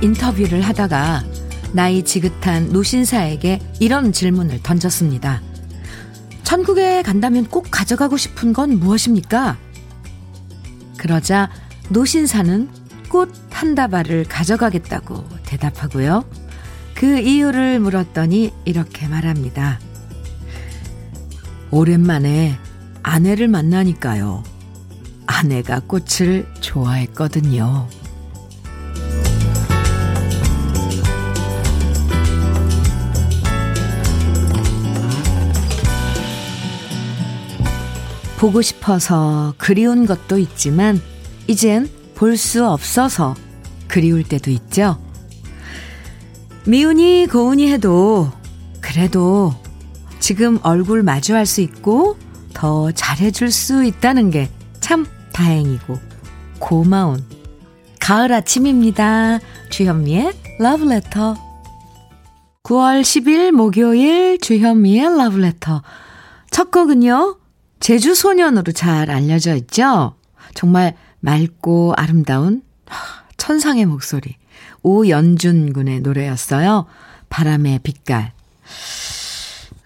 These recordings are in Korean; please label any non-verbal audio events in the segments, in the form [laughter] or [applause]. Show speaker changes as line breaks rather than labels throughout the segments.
인터뷰를 하다가 나이 지긋한 노신사에게 이런 질문을 던졌습니다. 천국에 간다면 꼭 가져가고 싶은 건 무엇입니까? 그러자 노신사는 꽃 한 다발을 가져가겠다고 대답하고요. 그 이유를 물었더니 이렇게 말합니다. 오랜만에 아내를 만나니까요. 아내가 꽃을 좋아했거든요. 보고 싶어서 그리운 것도 있지만, 이젠 볼 수 없어서 그리울 때도 있죠. 미운이 고운이 해도, 그래도 지금 얼굴 마주할 수 있고, 더 잘해줄 수 있다는 게 참 다행이고, 고마운 가을 아침입니다. 주현미의 러브레터. 9월 10일 목요일 주현미의 러브레터. 첫 곡은요, 제주 소년으로 잘 알려져 있죠? 정말 맑고 아름다운 천상의 목소리. 오연준 군의 노래였어요. 바람의 빛깔.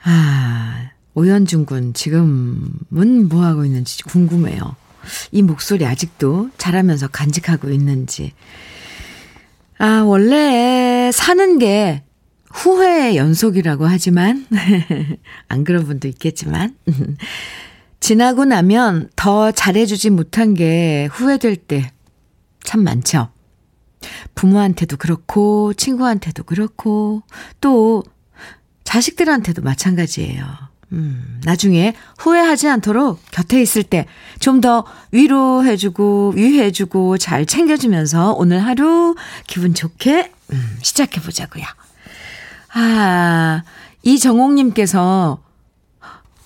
아, 오연준 군 지금은 뭐 하고 있는지 궁금해요. 이 목소리 아직도 잘하면서 간직하고 있는지. 아, 원래 사는 게 후회의 연속이라고 하지만, [laughs] 안 그런 분도 있겠지만, 지나고 나면 더 잘해주지 못한 게 후회될 때 참 많죠. 부모한테도 그렇고, 친구한테도 그렇고, 또 자식들한테도 마찬가지예요. 음, 나중에 후회하지 않도록 곁에 있을 때 좀 더 위로해주고, 위해주고, 잘 챙겨주면서 오늘 하루 기분 좋게, 음, 시작해보자고요. 아, 이정옥님께서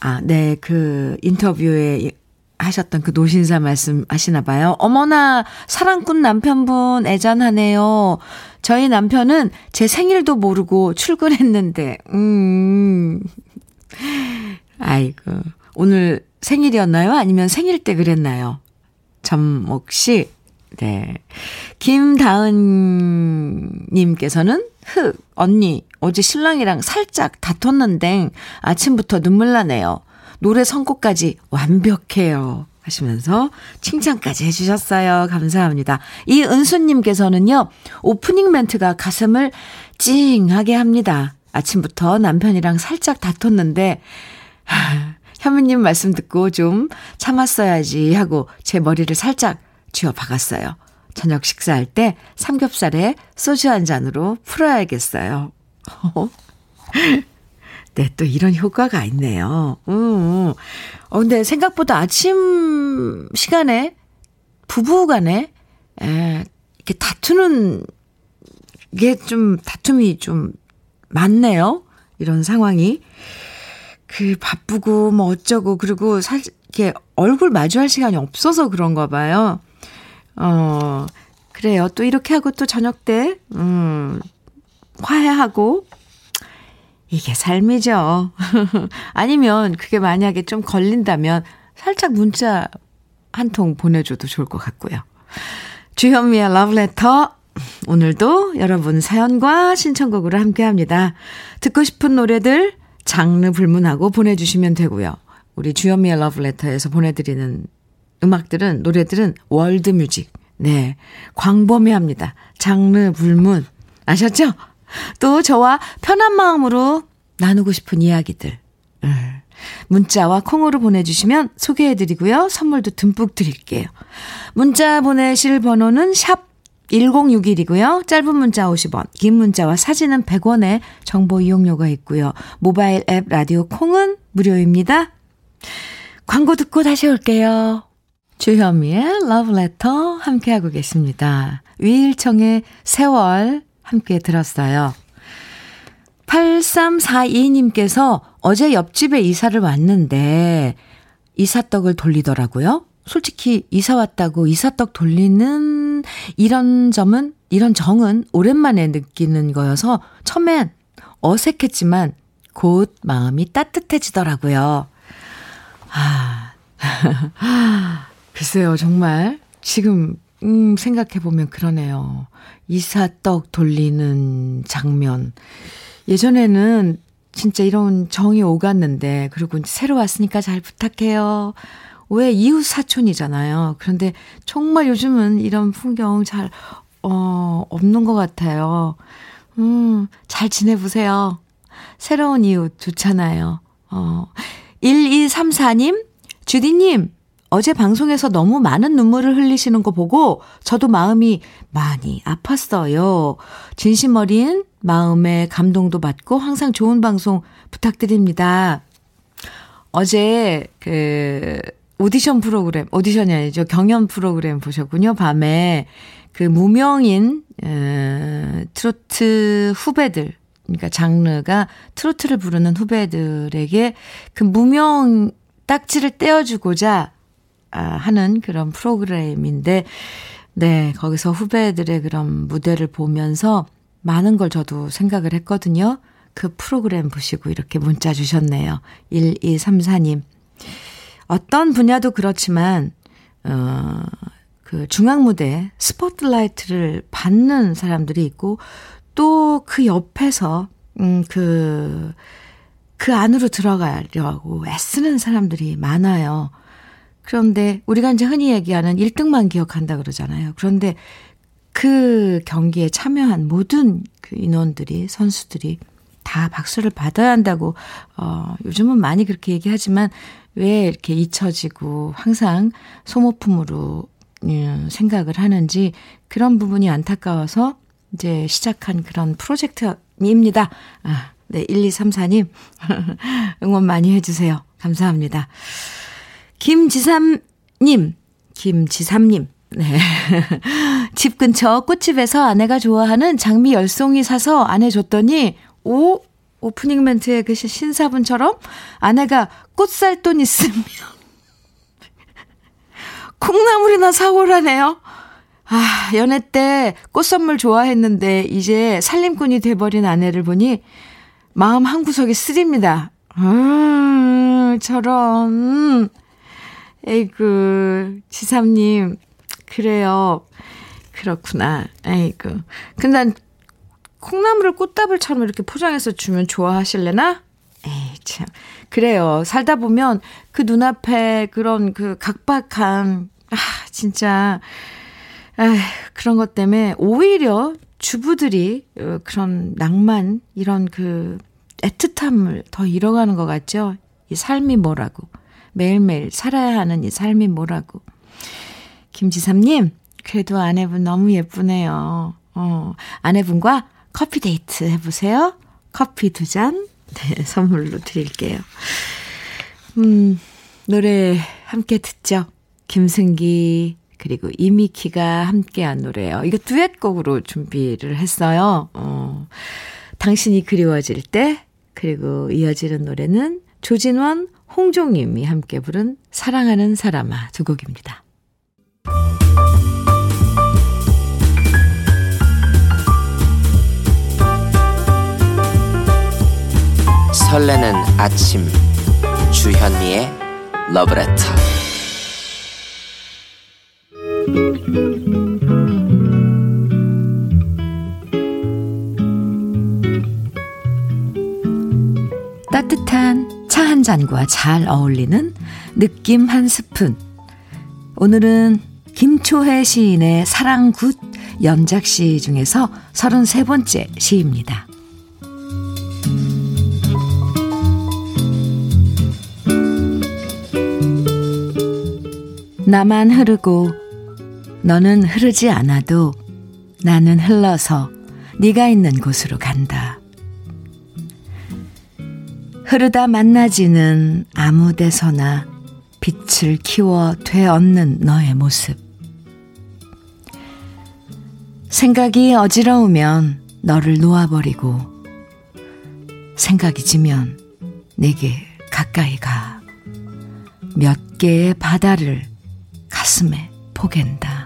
아, 네, 그 인터뷰에 하셨던 그 노신사 말씀 하시나 봐요. 어머나, 사랑꾼 남편분 애잔하네요. 저희 남편은 제 생일도 모르고 출근했는데, 음. 아이고. 오늘 생일이었나요? 아니면 생일 때 그랬나요? 전목 씨. 네. 김다은님께서는 흑, 언니, 어제 신랑이랑 살짝 다퉜는데 아침부터 눈물 나네요. 노래 선곡까지 완벽해요. 하시면서 칭찬까지 해주셨어요. 감사합니다. 이 은수님께서는요, 오프닝 멘트가 가슴을 찡하게 합니다. 아침부터 남편이랑 살짝 다퉜는데, 하, 현미님 말씀 듣고 좀 참았어야지 하고 제 머리를 살짝 쥐어 박았어요. 저녁 식사할 때 삼겹살에 소주 한 잔으로 풀어야겠어요. 네, 또 이런 효과가 있네요. 음. 어, 근데 생각보다 아침 시간에 부부 간에, 에, 이렇게 다투는 게 좀, 다툼이 좀 많네요. 이런 상황이. 그 바쁘고 뭐 어쩌고, 그리고 사 이렇게 얼굴 마주할 시간이 없어서 그런가 봐요. 어, 그래요. 또 이렇게 하고 또 저녁 때, 음, 화해하고, 이게 삶이죠. [laughs] 아니면 그게 만약에 좀 걸린다면 살짝 문자 한 통 보내줘도 좋을 것 같고요. 주현미의 러브레터. 오늘도 여러분 사연과 신청곡으로 함께 합니다. 듣고 싶은 노래들 장르 불문하고 보내주시면 되고요. 우리 주현미의 러브레터에서 보내드리는 음악들은, 노래들은 월드뮤직. 네. 광범위합니다. 장르 불문. 아셨죠? 또 저와 편한 마음으로 나누고 싶은 이야기들. 문자와 콩으로 보내주시면 소개해드리고요. 선물도 듬뿍 드릴게요. 문자 보내실 번호는 샵 1061이고요. 짧은 문자 50원, 긴 문자와 사진은 100원의 정보 이용료가 있고요. 모바일 앱 라디오 콩은 무료입니다. 광고 듣고 다시 올게요. 주현미의 러브레터 함께하고 계십니다. 위일청의 세월 함께 들었어요. 8342님께서 어제 옆집에 이사를 왔는데 이사떡을 돌리더라고요. 솔직히 이사 왔다고 이사떡 돌리는 이런 점은, 이런 정은 오랜만에 느끼는 거여서 처음엔 어색했지만 곧 마음이 따뜻해지더라고요. 아, [laughs] 글쎄요, 정말 지금 음, 생각해보면 그러네요. 이사떡 돌리는 장면. 예전에는 진짜 이런 정이 오갔는데, 그리고 새로 왔으니까 잘 부탁해요. 왜 이웃 사촌이잖아요. 그런데 정말 요즘은 이런 풍경 잘, 어, 없는 것 같아요. 음, 잘 지내보세요. 새로운 이웃 좋잖아요. 어, 1234님, 주디님, 어제 방송에서 너무 많은 눈물을 흘리시는 거 보고 저도 마음이 많이 아팠어요. 진심 어린 마음에 감동도 받고 항상 좋은 방송 부탁드립니다. 어제 그 오디션 프로그램, 오디션이 아니죠. 경연 프로그램 보셨군요. 밤에 그 무명인 에, 트로트 후배들 그러니까 장르가 트로트를 부르는 후배들에게 그 무명 딱지를 떼어주고자 아, 하는 그런 프로그램인데, 네, 거기서 후배들의 그런 무대를 보면서 많은 걸 저도 생각을 했거든요. 그 프로그램 보시고 이렇게 문자 주셨네요. 1234님. 어떤 분야도 그렇지만, 어, 그 중앙무대 스포트라이트를 받는 사람들이 있고, 또 그 옆에서, 음, 그, 그 안으로 들어가려고 애쓰는 사람들이 많아요. 그런데 우리가 이제 흔히 얘기하는 1등만 기억한다 그러잖아요. 그런데 그 경기에 참여한 모든 그 인원들이, 선수들이 다 박수를 받아야 한다고, 어, 요즘은 많이 그렇게 얘기하지만 왜 이렇게 잊혀지고 항상 소모품으로 음, 생각을 하는지 그런 부분이 안타까워서 이제 시작한 그런 프로젝트입니다. 아, 네, 1234님. [laughs] 응원 많이 해 주세요. 감사합니다. 김지삼님, 김지삼님. 네. [laughs] 집 근처 꽃집에서 아내가 좋아하는 장미 열송이 사서 아내 줬더니, 오, 오프닝 멘트의 그 신사분처럼 아내가 꽃 살 돈 있으면 [laughs] 콩나물이나 사오라네요. 아, 연애 때 꽃 선물 좋아했는데 이제 살림꾼이 돼버린 아내를 보니 마음 한구석이 쓰립니다. 음, 저런. 에이그, 지삼님, 그래요. 그렇구나. 에이그. 근데 난 콩나물을 꽃다발처럼 이렇게 포장해서 주면 좋아하실래나? 에이, 참. 그래요. 살다 보면 그 눈앞에 그런 그 각박한, 아, 진짜, 아 그런 것 때문에 오히려 주부들이 어, 그런 낭만, 이런 그 애틋함을 더 잃어가는 것 같죠? 이 삶이 뭐라고. 매일매일 살아야 하는 이 삶이 뭐라고. 김지삼님, 그래도 아내분 너무 예쁘네요. 어, 아내분과 커피 데이트 해보세요. 커피 두 잔, 네, [laughs] 선물로 드릴게요. 음, 노래 함께 듣죠. 김승기, 그리고 이미키가 함께한 노래예요. 이거 듀엣곡으로 준비를 했어요. 어, 당신이 그리워질 때, 그리고 이어지는 노래는 조진원, 홍종님이 함께 부른 사랑하는 사람아 두 곡입니다.
설레는 아침 주현미의 러브레터
잔과 잘 어울리는 느낌 한 스푼. 오늘은 김초혜 시인의 사랑굿 연작시 중에서 33번째 시입니다. 나만 흐르고 너는 흐르지 않아도 나는 흘러서 네가 있는 곳으로 간다. 흐르다 만나지는 아무 데서나 빛을 키워 되얻는 너의 모습. 생각이 어지러우면 너를 놓아버리고 생각이 지면 내게 가까이 가. 몇 개의 바다를 가슴에 포갠다.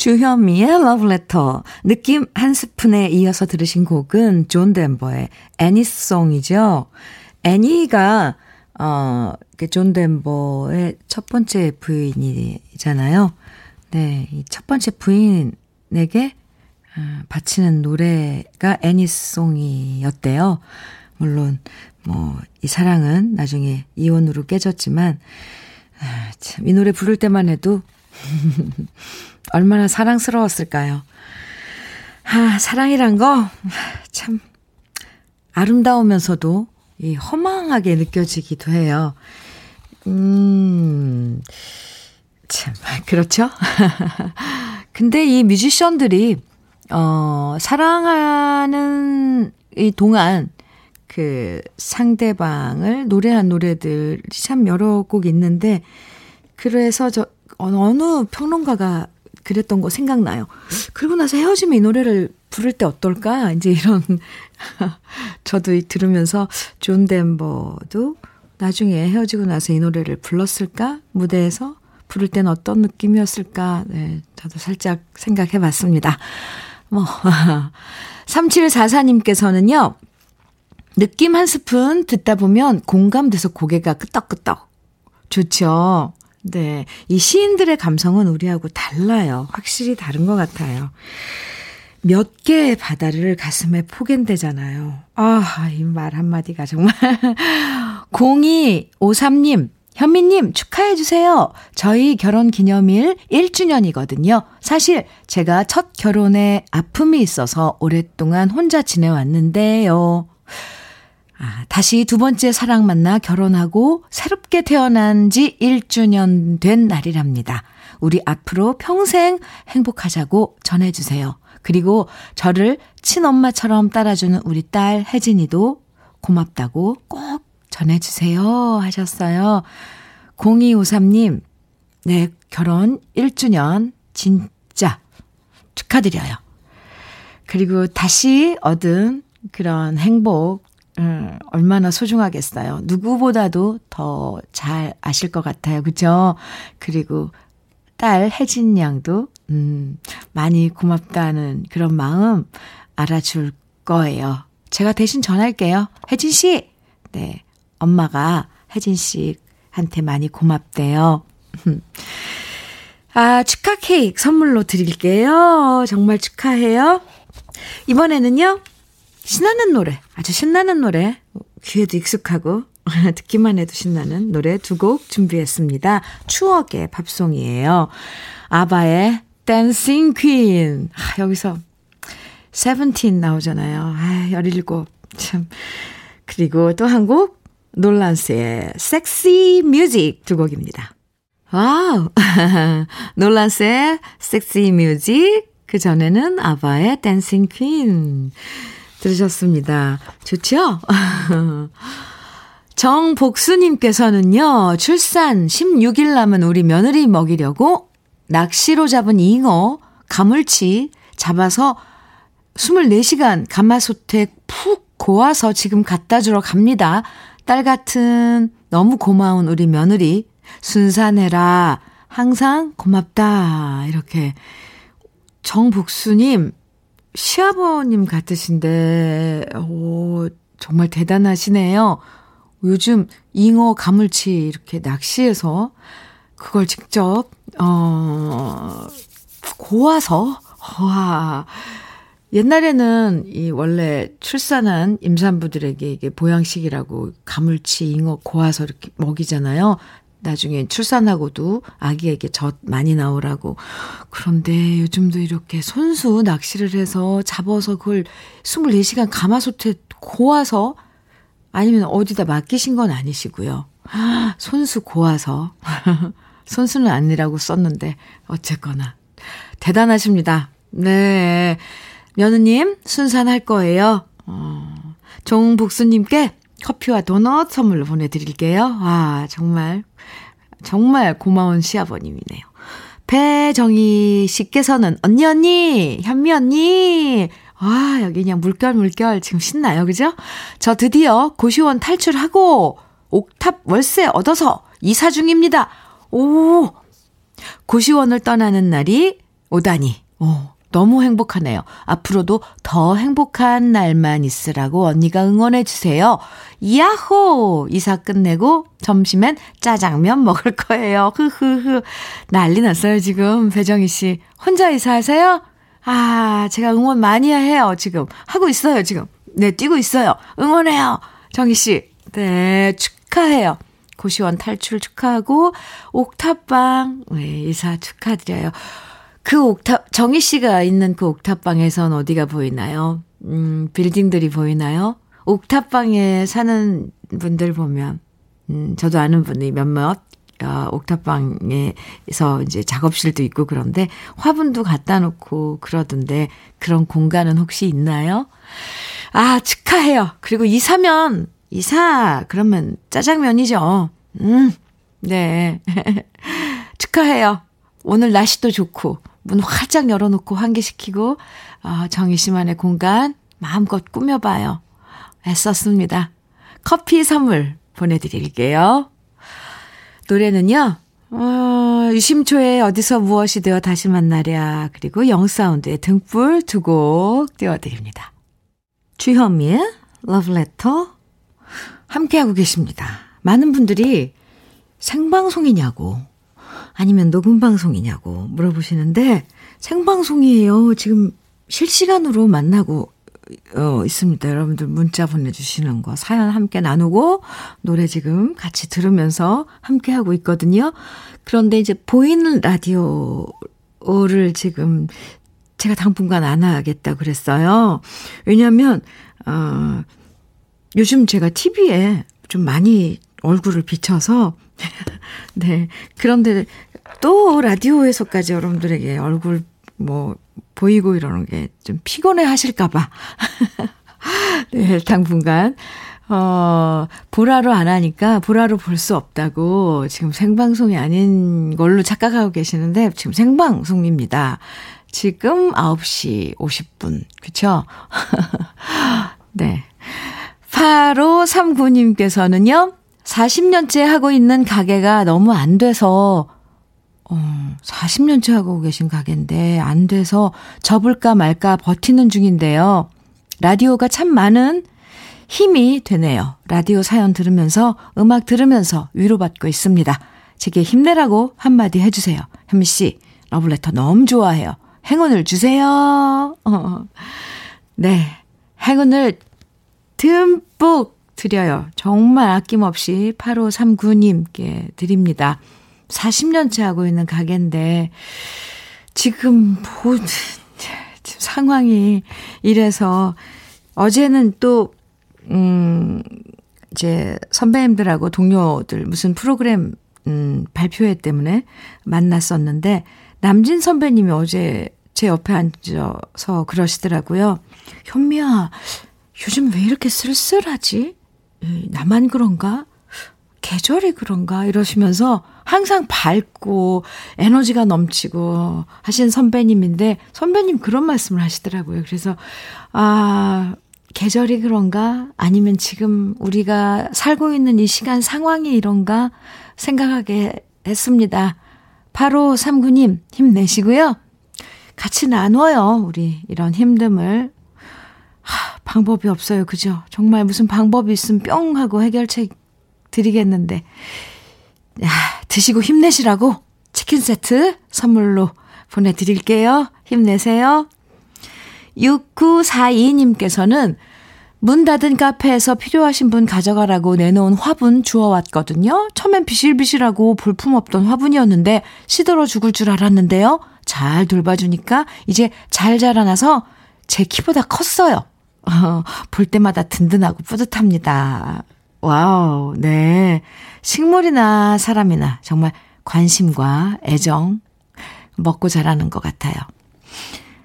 주현미의 러브레터 느낌 한 스푼에 이어서 들으신 곡은 존 덴버의 Annie's Song이죠. 애니가, 어, 존 덴버의 첫 번째 부인이잖아요. 네, 이 첫 번째 부인에게 어, 바치는 노래가 애니송이었대요. 물론, 뭐, 이 사랑은 나중에 이혼으로 깨졌지만, 아, 참, 이 노래 부를 때만 해도 [laughs] 얼마나 사랑스러웠을까요? 아, 사랑이란 거, 참, 아름다우면서도 이 허망하게 느껴지기도 해요. 음, 참, 그렇죠? [laughs] 근데 이 뮤지션들이, 어, 사랑하는 이 동안 그 상대방을 노래한 노래들이 참 여러 곡 있는데, 그래서 저, 어느 평론가가 그랬던 거 생각나요. 그리고 나서 헤어지면 이 노래를 부를 때 어떨까? 이제 이런, [laughs] 저도 들으면서 존 덴버도 나중에 헤어지고 나서 이 노래를 불렀을까? 무대에서 부를 땐 어떤 느낌이었을까? 네, 저도 살짝 생각해 봤습니다. 뭐, [laughs] 3744님께서는요, 느낌 한 스푼 듣다 보면 공감돼서 고개가 끄덕끄덕. 좋죠. 네. 이 시인들의 감성은 우리하고 달라요. 확실히 다른 것 같아요. 몇 개의 바다를 가슴에 포갠대잖아요. 아, 이 말 한마디가 정말. [laughs] 0253님, 현미님 축하해주세요. 저희 결혼 기념일 1주년이거든요. 사실 제가 첫 결혼에 아픔이 있어서 오랫동안 혼자 지내왔는데요. 아, 다시 두 번째 사랑 만나 결혼하고 새롭게 태어난 지 1주년 된 날이랍니다. 우리 앞으로 평생 행복하자고 전해주세요. 그리고 저를 친엄마처럼 따라주는 우리 딸 혜진이도 고맙다고 꼭 전해주세요 하셨어요. 0253님, 네, 결혼 1주년 진짜 축하드려요. 그리고 다시 얻은 그런 행복 음, 얼마나 소중하겠어요. 누구보다도 더 잘 아실 것 같아요. 그죠? 그리고 딸 혜진 양도, 음, 많이 고맙다는 그런 마음 알아줄 거예요. 제가 대신 전할게요. 혜진 씨! 네. 엄마가 혜진 씨한테 많이 고맙대요. [laughs] 아, 축하 케이크 선물로 드릴게요. 정말 축하해요. 이번에는요, 신나는 노래, 아주 신나는 노래, 귀에도 익숙하고 [laughs] 듣기만 해도 신나는 노래 두 곡 준비했습니다. 추억의 팝송이에요. 아바의 Dancing Queen. 아, 여기서 세븐틴 나오잖아요. 아, 17. 참. 그리고 또 한 곡, 놀란스의 Sexy Music 두 곡입니다. wow! [laughs] 놀란스의 Sexy Music, 그 전에는 아바의 Dancing Queen. 들으셨습니다. 좋죠? [laughs] 정복수님께서는요, 출산 16일 남은 우리 며느리 먹이려고 낚시로 잡은 잉어, 가물치 잡아서 24시간 가마솥에 푹 고아서 지금 갖다 주러 갑니다. 딸 같은 너무 고마운 우리 며느리, 순산해라. 항상 고맙다. 이렇게 정복수님, 시아버님 같으신데, 오, 정말 대단하시네요. 요즘 잉어 가물치 이렇게 낚시해서 그걸 직접, 어, 고아서, 와, 옛날에는 이 원래 출산한 임산부들에게 이게 보양식이라고 가물치, 잉어 고아서 이렇게 먹이잖아요. 나중에 출산하고도 아기에게 젖 많이 나오라고. 그런데 요즘도 이렇게 손수 낚시를 해서 잡아서 그걸 24시간 가마솥에 고아서 아니면 어디다 맡기신 건 아니시고요. [gasps] 손수 고아서. [laughs] 손수는 아니라고 썼는데 어쨌거나 대단하십니다. 네. 며느님 순산할 거예요. 어, 종복수님께 커피와 도넛 선물로 보내드릴게요. 와, 정말, 정말 고마운 시아버님이네요. 배정희 씨께서는, 언니, 언니, 현미 언니, 와, 여기 그냥 물결, 물결 지금 신나요. 그죠? 저 드디어 고시원 탈출하고 옥탑 월세 얻어서 이사 중입니다. 오, 고시원을 떠나는 날이 오다니. 오, 너무 행복하네요. 앞으로도 더 행복한 날만 있으라고 언니가 응원해 주세요. 야호! 이사 끝내고 점심엔 짜장면 먹을 거예요. 흐흐흐. 난리 났어요, 지금. 배정희 씨. 혼자 이사하세요? 아, 제가 응원 많이 해요, 지금. 하고 있어요, 지금. 네, 뛰고 있어요. 응원해요. 정희 씨. 네, 축하해요. 고시원 탈출 축하하고, 옥탑방, 네, 이사 축하드려요. 그 옥탑, 정희 씨가 있는 그 옥탑방에선 어디가 보이나요? 음, 빌딩들이 보이나요? 옥탑방에 사는 분들 보면, 음, 저도 아는 분이 몇몇, 어, 옥탑방에서 이제 작업실도 있고 그런데 화분도 갖다 놓고 그러던데 그런 공간은 혹시 있나요? 아, 축하해요. 그리고 이사면, 이사, 그러면 짜장면이죠. 음, 네. [laughs] 축하해요. 오늘 날씨도 좋고, 문 활짝 열어놓고 환기시키고, 어, 정희 씨만의 공간 마음껏 꾸며봐요. 애썼습니다. 커피 선물 보내드릴게요. 노래는요, 어, 유심초에 어디서 무엇이 되어 다시 만나랴, 그리고 영사운드의 등불 두 곡 띄워드립니다. 주현미의 러브레터 함께하고 계십니다. 많은 분들이 생방송이냐고, 아니면 녹음 방송이냐고 물어보시는데, 생방송이에요. 지금 실시간으로 만나고 어, 있습니다. 여러분들 문자 보내주시는 거, 사연 함께 나누고, 노래 지금 같이 들으면서 함께 하고 있거든요. 그런데 이제 보이는 라디오를 지금 제가 당분간 안 하겠다 그랬어요. 왜냐면, 어, 요즘 제가 TV에 좀 많이 얼굴을 비춰서, [laughs] 네. 그런데 또 라디오에서까지 여러분들에게 얼굴 뭐 보이고 이러는 게 좀 피곤해 하실까봐. [laughs] 네, 당분간. 어, 보라로 안 하니까 보라로 볼 수 없다고 지금 생방송이 아닌 걸로 착각하고 계시는데 지금 생방송입니다. 지금 9시 50분. 그쵸? [laughs] 네. 8539님께서는요, 40년째 하고 있는 가게가 너무 안 돼서 어, 40년째 하고 계신 가게인데 안 돼서 접을까 말까 버티는 중인데요. 라디오가 참 많은 힘이 되네요. 라디오 사연 들으면서 음악 들으면서 위로받고 있습니다. 제게 힘내라고 한마디 해주세요. 현미 씨, 러블레터 너무 좋아해요. 행운을 주세요. 어. [laughs] 네. 행운을 듬뿍 드려요. 정말 아낌없이 8539님께 드립니다. 40년째 하고 있는 가게인데, 지금 뭐, 상황이 이래서, 어제는 또, 음, 이제 선배님들하고 동료들 무슨 프로그램, 음, 발표회 때문에 만났었는데, 남진 선배님이 어제 제 옆에 앉아서 그러시더라고요. 현미야, 요즘 왜 이렇게 쓸쓸하지? 나만 그런가? 계절이 그런가? 이러시면서 항상 밝고 에너지가 넘치고 하신 선배님인데 선배님 그런 말씀을 하시더라고요. 그래서 아, 계절이 그런가? 아니면 지금 우리가 살고 있는 이 시간 상황이 이런가? 생각하게 했습니다. 바로 삼구님 힘내시고요. 같이 나눠요. 우리 이런 힘듦을. 하, 방법이 없어요. 그죠? 정말 무슨 방법이 있으면 뿅 하고 해결책 드리겠는데. 야, 드시고 힘내시라고 치킨 세트 선물로 보내드릴게요. 힘내세요. 6942님께서는 문 닫은 카페에서 필요하신 분 가져가라고 내놓은 화분 주워왔거든요. 처음엔 비실비실하고 볼품없던 화분이었는데 시들어 죽을 줄 알았는데요. 잘 돌봐주니까 이제 잘 자라나서 제 키보다 컸어요. 어, [laughs] 볼 때마다 든든하고 뿌듯합니다. wow, 네. 식물이나 사람이나 정말 관심과 애정 먹고 자라는 것 같아요.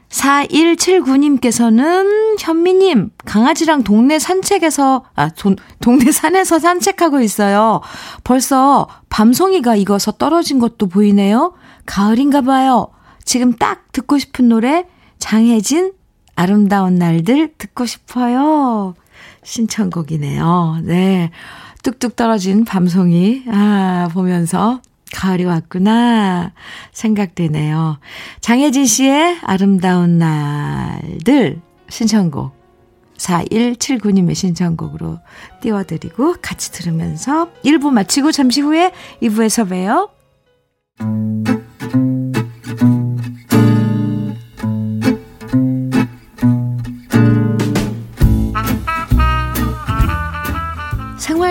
4179님께서는 현미님, 강아지랑 동네 산책에서, 아, 돈, 동네 산에서 산책하고 있어요. 벌써 밤송이가 익어서 떨어진 것도 보이네요. 가을인가 봐요. 지금 딱 듣고 싶은 노래, 장혜진, 아름다운 날들 듣고 싶어요. 신청곡이네요. 네. 뚝뚝 떨어진 밤송이, 아, 보면서 가을이 왔구나 생각되네요. 장혜진 씨의 아름다운 날들 신청곡 4179님의 신청곡으로 띄워드리고 같이 들으면서 1부 마치고 잠시 후에 2부에서 봬요.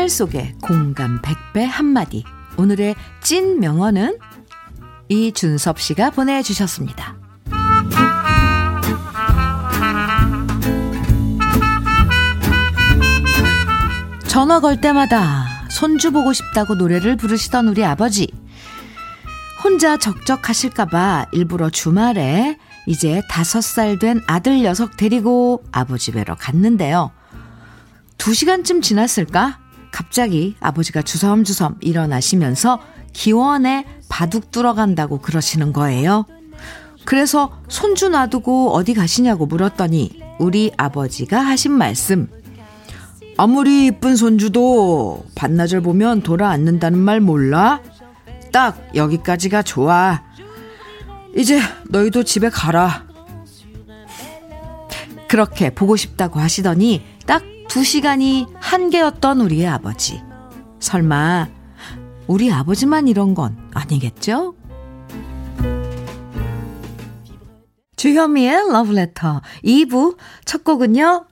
생활 속의 공감 100배 한마디. 오늘의 찐 명언은 이준섭 씨가 보내주셨습니다. 전화 걸 때마다 손주 보고 싶다고 노래를 부르시던 우리 아버지. 혼자 적적하실까봐 일부러 주말에 이제 다섯 살 된 아들 녀석 데리고 아버지 뵈러 갔는데요. 두 시간쯤 지났을까? 갑자기 아버지가 주섬주섬 일어나시면서 기원에 바둑 뚫어간다고 그러시는 거예요. 그래서 손주 놔두고 어디 가시냐고 물었더니 우리 아버지가 하신 말씀. 아무리 이쁜 손주도 반나절 보면 돌아앉는다는 말 몰라? 딱 여기까지가 좋아. 이제 너희도 집에 가라. 그렇게 보고 싶다고 하시더니 딱 두 시간이 한계였던 우리의 아버지. 설마 우리 아버지만 이런 건 아니겠죠? 주현미의 러브레터 2부 첫 곡은요.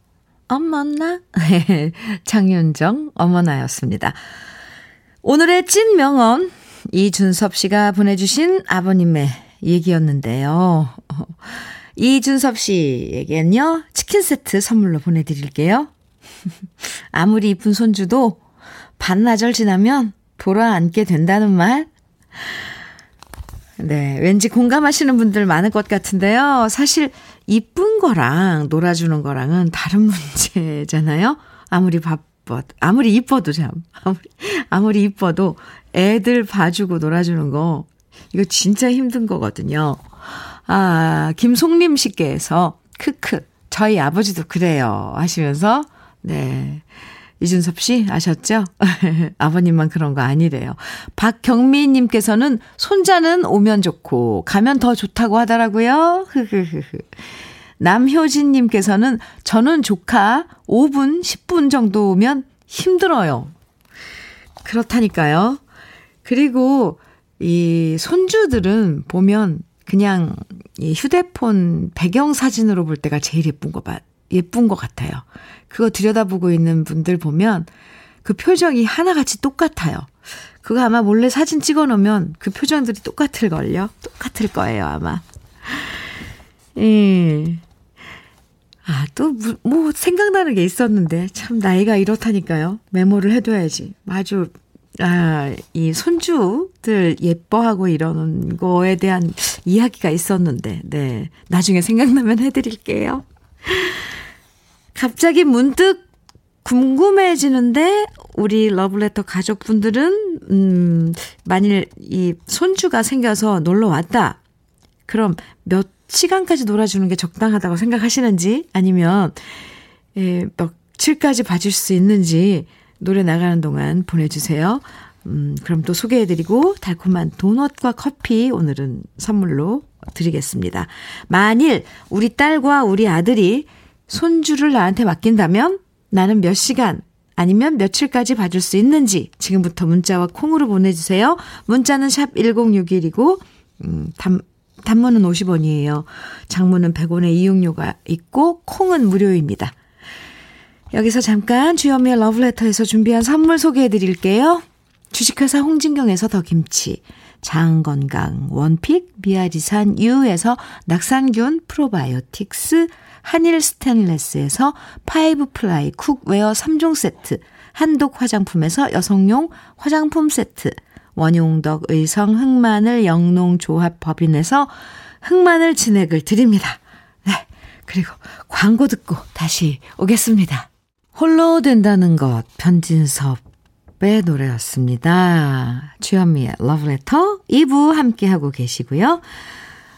엄마나 [laughs] 장윤정 어머나였습니다. 오늘의 찐 명언 이준섭 씨가 보내주신 아버님의 얘기였는데요. [laughs] 이준섭 씨에겐요 치킨 세트 선물로 보내드릴게요. [laughs] 아무리 이쁜 손주도 반나절 지나면 돌아앉게 된다는 말. 네, 왠지 공감하시는 분들 많을 것 같은데요. 사실 이쁜 거랑 놀아주는 거랑은 다른 [laughs] 문제잖아요. 아무리 바빠, 아무리 이뻐도 참, 아무리, 아무리 이뻐도 애들 봐주고 놀아주는 거, 이거 진짜 힘든 거거든요. 아, 김송림 씨께서, 크크, 저희 아버지도 그래요. 하시면서, 네. 이준섭 씨 아셨죠? [laughs] 아버님만 그런 거 아니래요. 박경미님께서는 손자는 오면 좋고 가면 더 좋다고 하더라고요. 남효진 님께서는 저는 조카 5분, 10분 정도 오면 힘들어요. 그렇다니까요. 그리고 이 손주들은 보면 그냥 이 휴대폰 배경 사진으로 볼 때가 제일 예쁜 거 봐. 예쁜 것 같아요. 그거 들여다보고 있는 분들 보면 그 표정이 하나같이 똑같아요. 그거 아마 몰래 사진 찍어 놓으면 그 표정들이 똑같을걸요? 똑같을 거예요, 아마. 예. 아, 또, 뭐, 생각나는 게 있었는데, 참, 나이가 이렇다니까요. 메모를 해둬야지. 아주, 아, 이 손주들 예뻐하고 이러는 거에 대한 이야기가 있었는데, 네. 나중에 생각나면 해드릴게요. 갑자기 문득 궁금해지는데, 우리 러블레터 가족분들은, 음, 만일 이 손주가 생겨서 놀러 왔다. 그럼 몇 시간까지 놀아주는 게 적당하다고 생각하시는지, 아니면, 예, 며칠까지 봐줄 수 있는지, 노래 나가는 동안 보내주세요. 음, 그럼 또 소개해드리고, 달콤한 도넛과 커피 오늘은 선물로 드리겠습니다. 만일 우리 딸과 우리 아들이 손주를 나한테 맡긴다면 나는 몇 시간 아니면 며칠까지 봐줄 수 있는지 지금부터 문자와 콩으로 보내주세요. 문자는 샵 1061이고 음, 단, 단문은 50원이에요. 장문은 100원의 이용료가 있고 콩은 무료입니다. 여기서 잠깐 주현미의 러브레터에서 준비한 선물 소개해 드릴게요. 주식회사 홍진경에서 더김치, 장건강, one pick, 미아리산, 유에서 낙산균, 프로바이오틱스, 한일 스텐레스에서 five ply cookware 3종 세트, 한독 화장품에서 여성용 화장품 세트, 원용덕 의성 흑마늘 영농조합 법인에서 흑마늘 진액을 드립니다. 네. 그리고 광고 듣고 다시 오겠습니다. 홀로 된다는 것, 변진섭의 노래였습니다. 주현미의 러브레터 2부 함께하고 계시고요.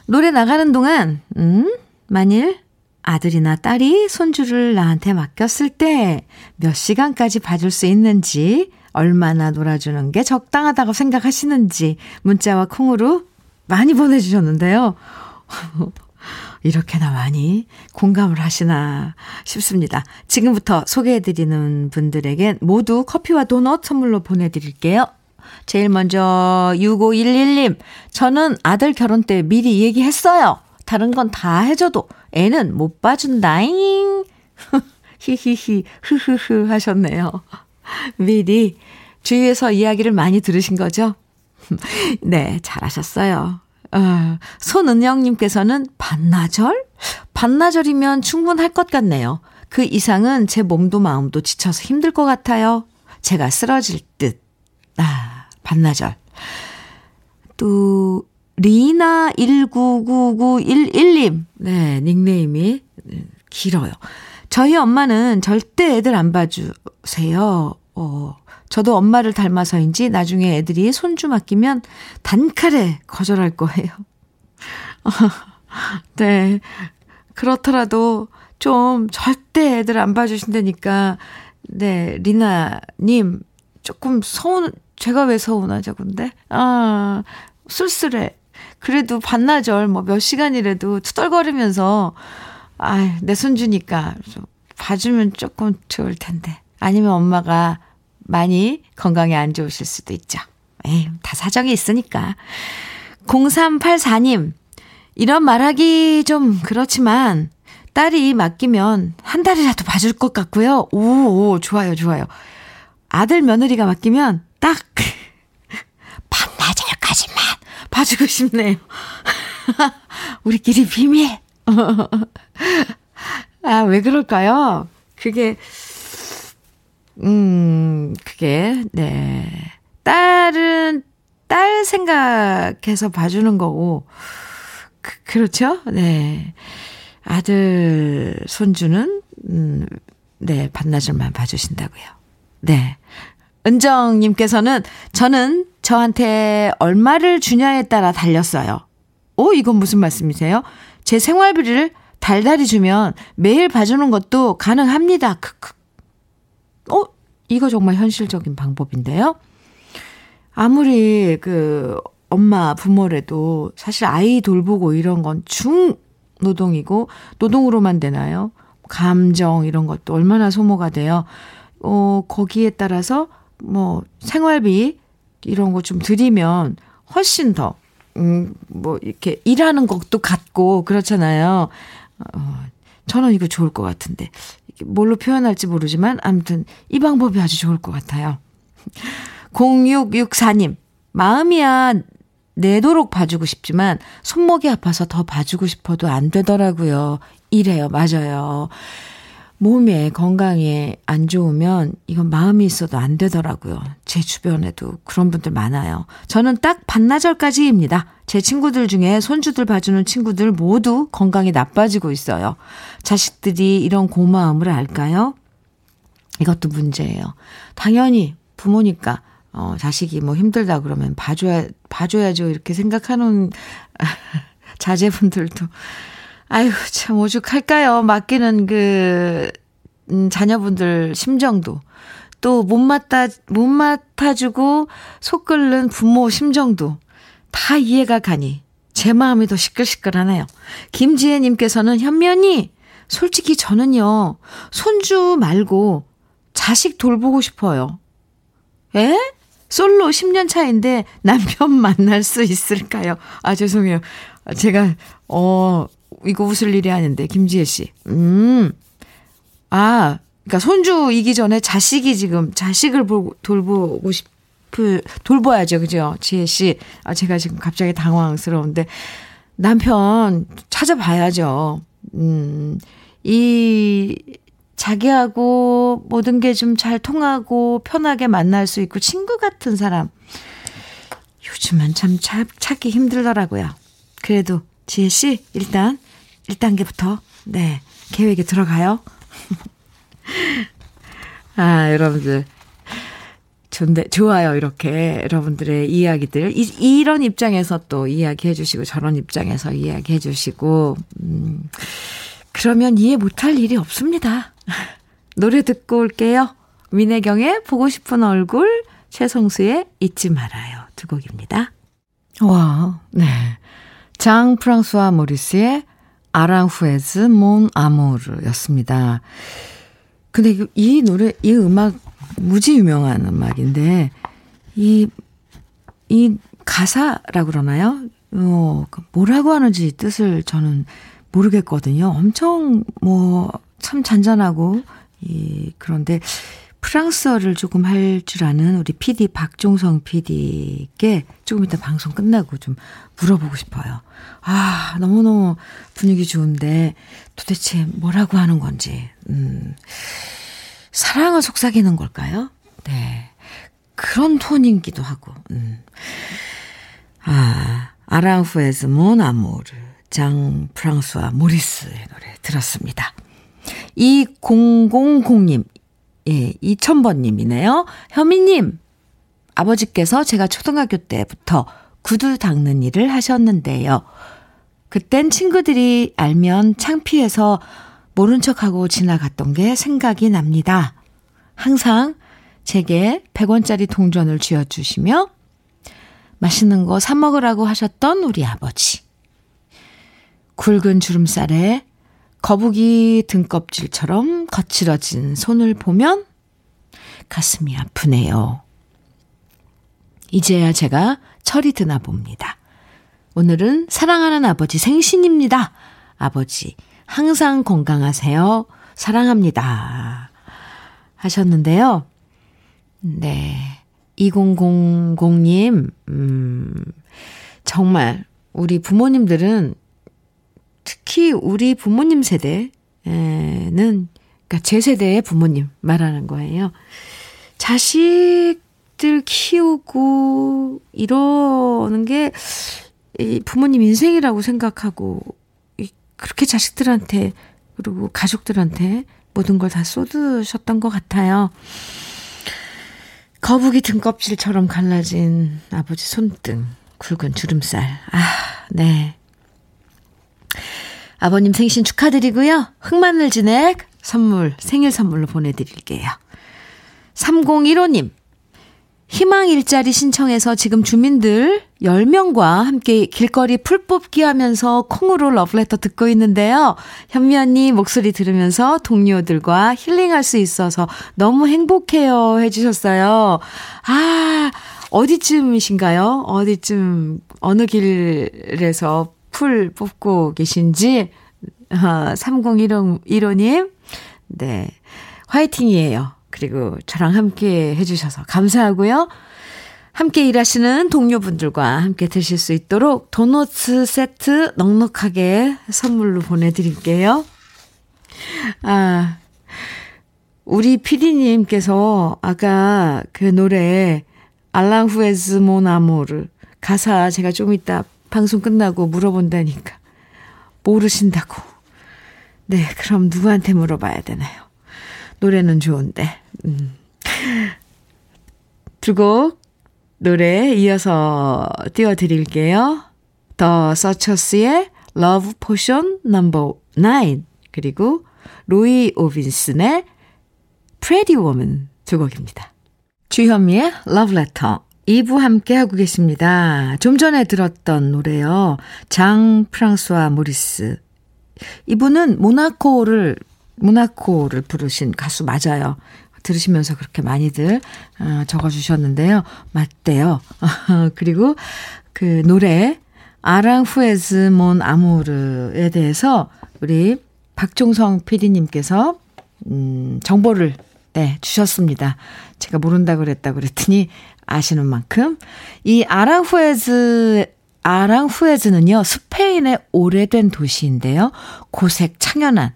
노래 나가는 동안, 음, 만일 아들이나 딸이 손주를 나한테 맡겼을 때 몇 시간까지 봐줄 수 있는지 얼마나 놀아주는 게 적당하다고 생각하시는지 문자와 콩으로 많이 보내주셨는데요. [laughs] 이렇게나 많이 공감을 하시나 싶습니다. 지금부터 소개해드리는 분들에게 모두 커피와 도넛 선물로 보내드릴게요. 제일 먼저 6511님, 저는 아들 결혼 때 미리 얘기했어요. 다른 건 다 해줘도 애는 못 봐준다잉. [laughs] 히히히, 흐흐흐 하셨네요. 미리 주위에서 이야기를 많이 들으신 거죠? [laughs] 네, 잘하셨어요. 어, 손은영님께서는 반나절? 반나절이면 충분할 것 같네요. 그 이상은 제 몸도 마음도 지쳐서 힘들 것 같아요. 제가 쓰러질 듯. 아, 반나절. 또, 리나 19991님. 네, 닉네임이 길어요. 저희 엄마는 절대 애들 안 봐주세요. 어, 저도 엄마를 닮아서인지 나중에 애들이 손주 맡기면 단칼에 거절할 거예요. [laughs] 네. 그렇더라도 좀 절대 애들 안 봐주신다니까, 네, 리나님, 조금 서운, 제가 왜 서운하죠, 근데? 아, 쓸쓸해. 그래도 반나절, 뭐 몇 시간이라도 투덜거리면서, 아, 내 손주니까 좀 봐주면 조금 좋을 텐데. 아니면 엄마가 많이 건강에 안 좋으실 수도 있죠. 에이, 다 사정이 있으니까. 0384님, 이런 말하기 좀 그렇지만, 딸이 맡기면 한 달이라도 봐줄 것 같고요. 오, 오 좋아요, 좋아요. 아들 며느리가 맡기면 딱 봐주고 싶네요. [laughs] 우리끼리 비밀. [laughs] 아, 왜 그럴까요? 그게, 음, 그게, 네. 딸은 딸 생각해서 봐주는 거고, 그, 그렇죠? 네. 아들, 손주는, 음, 네, 반나절만 봐주신다고요. 네. 은정님께서는 저는 저한테 얼마를 주냐에 따라 달렸어요. 오, 이건 무슨 말씀이세요? 제 생활비를 달달이 주면 매일 봐주는 것도 가능합니다. 크크. 어? 이거 정말 현실적인 방법인데요? 아무리 그 엄마 부모래도 사실 아이 돌보고 이런 건 중노동이고 노동으로만 되나요? 감정 이런 것도 얼마나 소모가 돼요. 어, 거기에 따라서 뭐 생활비 이런 거 좀 드리면 훨씬 더, 음, 뭐 이렇게 일하는 것도 같고 그렇잖아요. 어, 저는 이거 좋을 것 같은데. 뭘로 표현할지 모르지만 아무튼 이 방법이 아주 좋을 것 같아요. [laughs] 0664님, 마음이야 내도록 봐주고 싶지만 손목이 아파서 더 봐주고 싶어도 안 되더라고요. 이래요. 맞아요. 몸에 건강에 안 좋으면 이건 마음이 있어도 안 되더라고요. 제 주변에도 그런 분들 많아요. 저는 딱 반나절까지입니다. 제 친구들 중에 손주들 봐주는 친구들 모두 건강이 나빠지고 있어요. 자식들이 이런 고마움을 알까요? 이것도 문제예요. 당연히 부모니까 어, 자식이 뭐 힘들다 그러면 봐줘야, 봐줘야죠. 이렇게 생각하는 [laughs] 자제분들도 아유, 참 오죽할까요? 맡기는 그, 음, 자녀분들 심정도. 또 못 맡아, 못 맡아주고 속 끓는 부모 심정도 다 이해가 가니 제 마음이 더 시끌시끌하네요. 김지혜님께서는 현면이 솔직히 저는요, 손주 말고 자식 돌보고 싶어요. 에? 솔로 10년 차인데 남편 [laughs] 만날 수 있을까요? 아, 죄송해요. 제가, 어, 이거 웃을 일이 아닌데, 김지혜 씨. 음. 아, 그러니까 손주이기 전에 자식이 지금 자식을 보고 돌보고 싶을 돌봐야죠. 그죠? 지혜 씨. 아, 제가 지금 갑자기 당황스러운데 남편 찾아봐야죠. 음. 이 자기하고 모든 게 좀 잘 통하고 편하게 만날 수 있고 친구 같은 사람. 요즘은 참 찾기 힘들더라고요. 그래도 지혜 씨 일단 1단계부터, 네, 계획에 들어가요. [laughs] 아, 여러분들. 좋네, 좋아요. 이렇게 여러분들의 이야기들. 이, 이런 입장에서 또 이야기해 주시고, 저런 입장에서 이야기해 주시고, 음, 그러면 이해 못할 일이 없습니다. [laughs] 노래 듣고 올게요. 민혜경의 보고 싶은 얼굴, 최성수의 잊지 말아요. 두 곡입니다. 와, 네. 장 프랑스와 모리스의 아랑후에즈 몬 아모르였습니다. 근데 이 노래, 이 음악 무지 유명한 음악인데, 이, 이 가사라고 그러나요? 어, 그 뭐라고 하는지 뜻을 저는 모르겠거든요. 엄청 뭐, 참 잔잔하고, 이, 그런데 프랑스어를 조금 할 줄 아는 우리 PD 박종성 PD께 조금 이따 방송 끝나고 좀 물어보고 싶어요. 아, 너무너무 분위기 좋은데 도대체 뭐라고 하는 건지, 음, 사랑을 속삭이는 걸까요? 네. 그런 톤인기도 하고, 음. 아, 아랑후에즈 몬 아모르, 장 프랑스와 모리스의 노래 들었습니다. 2000님, 예, 2000번님이네요. 현미님, 아버지께서 제가 초등학교 때부터 구두 닦는 일을 하셨는데요. 그땐 친구들이 알면 창피해서 모른 척하고 지나갔던 게 생각이 납니다. 항상 제게 100원짜리 동전을 쥐어주시며 맛있는 거 사먹으라고 하셨던 우리 아버지. 굵은 주름살에 거북이 등껍질처럼 거칠어진 손을 보면 가슴이 아프네요. 이제야 제가 철이 드나 봅니다. 오늘은 사랑하는 아버지 생신입니다. 아버지, 항상 건강하세요. 사랑합니다. 하셨는데요. 네. 2000님, 음, 정말, 우리 부모님들은, 특히 우리 부모님 세대는, 그러니까 제 세대의 부모님 말하는 거예요. 자식들 키우고, 이러는 게, 이 부모님 인생이라고 생각하고, 그렇게 자식들한테, 그리고 가족들한테 모든 걸 다 쏟으셨던 것 같아요. 거북이 등껍질처럼 갈라진 아버지 손등, 굵은 주름살. 아, 네. 아버님 생신 축하드리고요. 흑마늘 진액 선물, 생일 선물로 보내드릴게요. 3015님, 희망 일자리 신청해서 지금 주민들 10명과 함께 길거리 풀 뽑기 하면서 콩으로 러브레터 듣고 있는데요. 현미 언니 목소리 들으면서 동료들과 힐링할 수 있어서 너무 행복해요 해주셨어요. 아, 어디쯤이신가요? 어디쯤, 어느 길에서 풀 뽑고 계신지, 아, 3015님, 네. 화이팅이에요. 그리고 저랑 함께 해주셔서 감사하고요. 함께 일하시는 동료분들과 함께 드실 수 있도록 도너츠 세트 넉넉하게 선물로 보내드릴게요. 아, 우리 피디님께서 아까 그 노래 알랑후에즈 모나모르 가사 제가 좀 이따 방송 끝나고 물어본다니까 모르신다고. 네, 그럼 누구한테 물어봐야 되나요? 노래는 좋은데. 음. 두곡 노래 이어서 띄워드릴게요. 더 서처스의 Love Potion No. 9 그리고 로이 오빈슨의 Pretty Woman 두 곡입니다. 주현미의 Love Letter 2부 함께 하고 계십니다. 좀 전에 들었던 노래요. 장 프랑스와 모리스. 이분은 모나코를 모나코를 부르신 가수 맞아요. 들으시면서 그렇게 많이들 어, 적어주셨는데요. 맞대요. [laughs] 그리고 그 노래 아랑후에즈 몬 아모르에 대해서 우리 박종성 PD님께서 음, 정보를 네, 주셨습니다. 제가 모른다고 그랬다 그랬더니 아시는 만큼 이 아랑후에즈 아랑후에즈는요. 스페인의 오래된 도시인데요. 고색 창연한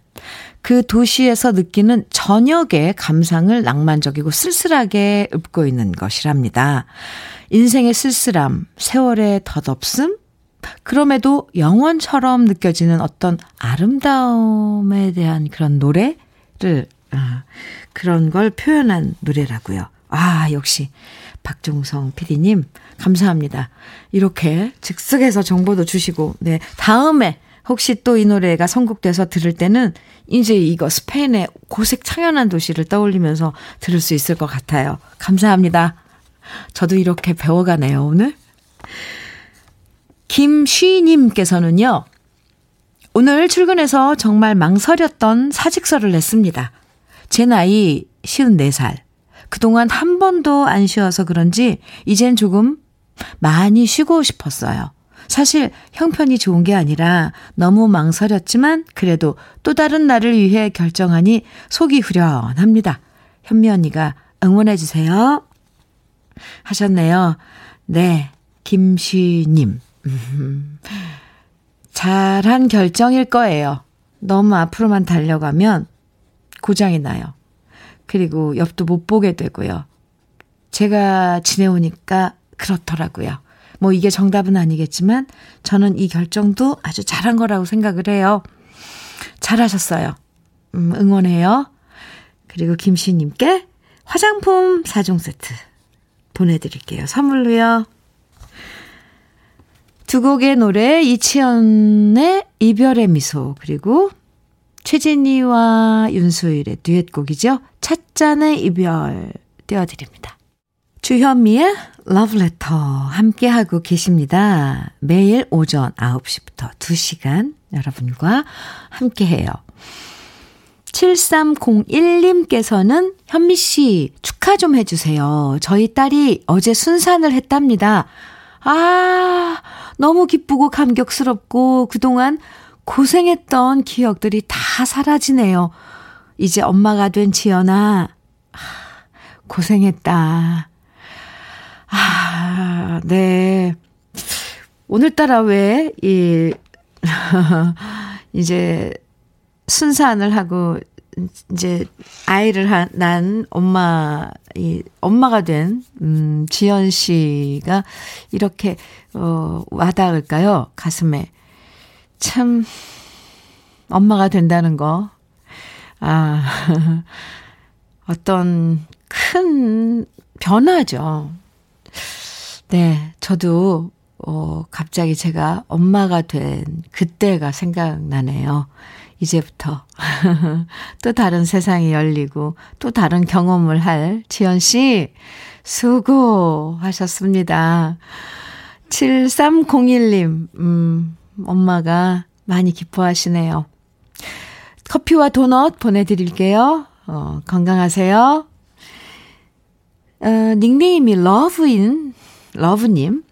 그 도시에서 느끼는 저녁의 감상을 낭만적이고 쓸쓸하게 읊고 있는 것이랍니다. 인생의 쓸쓸함, 세월의 덧없음, 그럼에도 영원처럼 느껴지는 어떤 아름다움에 대한 그런 노래를, 아, 그런 걸 표현한 노래라고요. 아, 역시 박종성 PD님, 감사합니다. 이렇게 즉석에서 정보도 주시고, 네, 다음에 혹시 또 이 노래가 선곡돼서 들을 때는 이제 이거 스페인의 고색 창연한 도시를 떠올리면서 들을 수 있을 것 같아요. 감사합니다. 저도 이렇게 배워가네요, 오늘. 김쉬님께서는요, 오늘 출근해서 정말 망설였던 사직서를 냈습니다. 제 나이 54살. 그동안 한 번도 안 쉬어서 그런지 이젠 조금 많이 쉬고 싶었어요. 사실 형편이 좋은 게 아니라 너무 망설였지만 그래도 또 다른 날을 위해 결정하니 속이 후련합니다. 현미 언니가 응원해주세요. 하셨네요. 네, 김쉬님. [laughs] 잘한 결정일 거예요. 너무 앞으로만 달려가면 고장이 나요. 그리고 옆도 못 보게 되고요. 제가 지내오니까 그렇더라고요. 뭐 이게 정답은 아니겠지만 저는 이 결정도 아주 잘한 거라고 생각을 해요. 잘하셨어요. 음, 응원해요. 그리고 김씨님께 화장품 4종 세트 보내드릴게요. 선물로요. 두 곡의 노래 이치현의 이별의 미소 그리고 최진희와 윤수일의 듀엣곡이죠. 찻잔의 이별 띄워드립니다. 주현미의 러브레터 함께하고 계십니다. 매일 오전 9시부터 2시간 여러분과 함께해요. 7301님께서는 현미 씨 축하 좀 해주세요. 저희 딸이 어제 순산을 했답니다. 아, 너무 기쁘고 감격스럽고 그동안 고생했던 기억들이 다 사라지네요. 이제 엄마가 된 지연아, 고생했다. 아, 네. 오늘따라 왜, 이, [laughs] 이제, 순산을 하고, 이제, 아이를 한, 난 엄마, 이, 엄마가 된, 음, 지연 씨가 이렇게, 어, 와닿을까요? 가슴에. 참, 엄마가 된다는 거. 아, [laughs] 어떤 큰 변화죠. 네, 저도, 어, 갑자기 제가 엄마가 된 그때가 생각나네요. 이제부터. [laughs] 또 다른 세상이 열리고, 또 다른 경험을 할 지연 씨, 수고하셨습니다. 7301님, 음, 엄마가 많이 기뻐하시네요. 커피와 도넛 보내드릴게요. 어, 건강하세요. 어, 닉네임이 러브인, 러브님.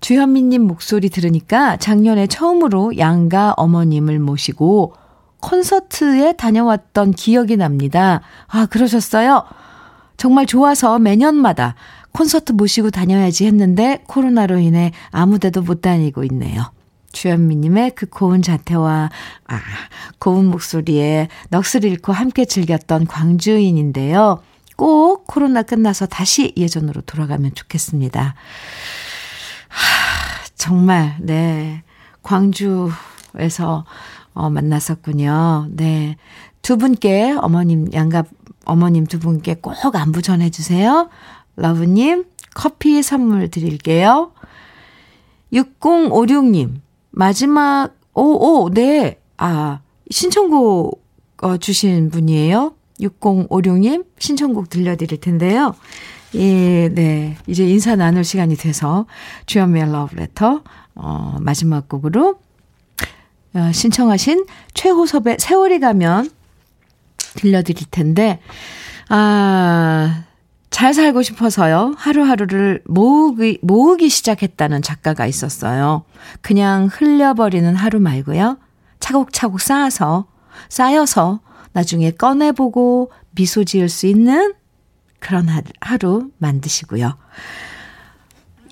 주현미님 목소리 들으니까 작년에 처음으로 양가 어머님을 모시고 콘서트에 다녀왔던 기억이 납니다. 아, 그러셨어요? 정말 좋아서 매년마다 콘서트 모시고 다녀야지 했는데 코로나로 인해 아무 데도 못 다니고 있네요. 주현미님의 그 고운 자태와 아, 고운 목소리에 넋을 잃고 함께 즐겼던 광주인인데요. 꼭 코로나 끝나서 다시 예전으로 돌아가면 좋겠습니다. 하, 정말, 네. 광주에서 어, 만났었군요. 네. 두 분께 어머님, 양가 어머님 두 분께 꼭 안부 전해 주세요. 러브님, 커피 선물 드릴게요. 6056님, 마지막, 오, 오, 네. 아, 신청곡 어, 주신 분이에요. 6056님 신청곡 들려드릴 텐데요. 예, 네. 이제 인사 나눌 시간이 돼서 주연미의 러브레터, 어, 마지막 곡으로 어, 신청하신 최호섭의 세월이 가면 들려드릴 텐데, 아, 잘 살고 싶어서요. 하루하루를 모으기, 모으기 시작했다는 작가가 있었어요. 그냥 흘려버리는 하루 말고요. 차곡차곡 쌓아서, 쌓여서 나중에 꺼내보고 미소 지을 수 있는 그런 하루 만드시고요.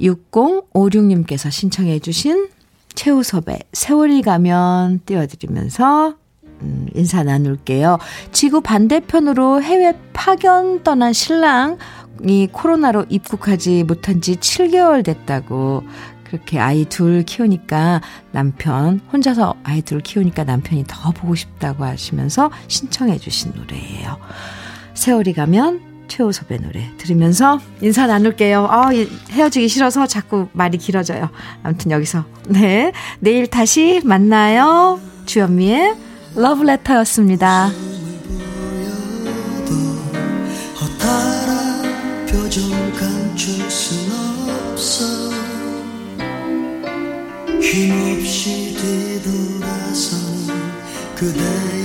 6056님께서 신청해 주신 최우섭의 세월이 가면 띄워드리면서 음, 인사 나눌게요. 지구 반대편으로 해외 파견 떠난 신랑이 코로나로 입국하지 못한 지 7개월 됐다고 그렇게 아이 둘 키우니까 남편, 혼자서 아이 둘 키우니까 남편이 더 보고 싶다고 하시면서 신청해 주신 노래예요. 세월이 가면 최호섭의 노래 들으면서 인사 나눌게요. 아, 헤어지기 싫어서 자꾸 말이 길어져요. 아무튼 여기서. 네. 내일 다시 만나요.
주현미의 러브레터였습니다. 힘없이 그대의 모습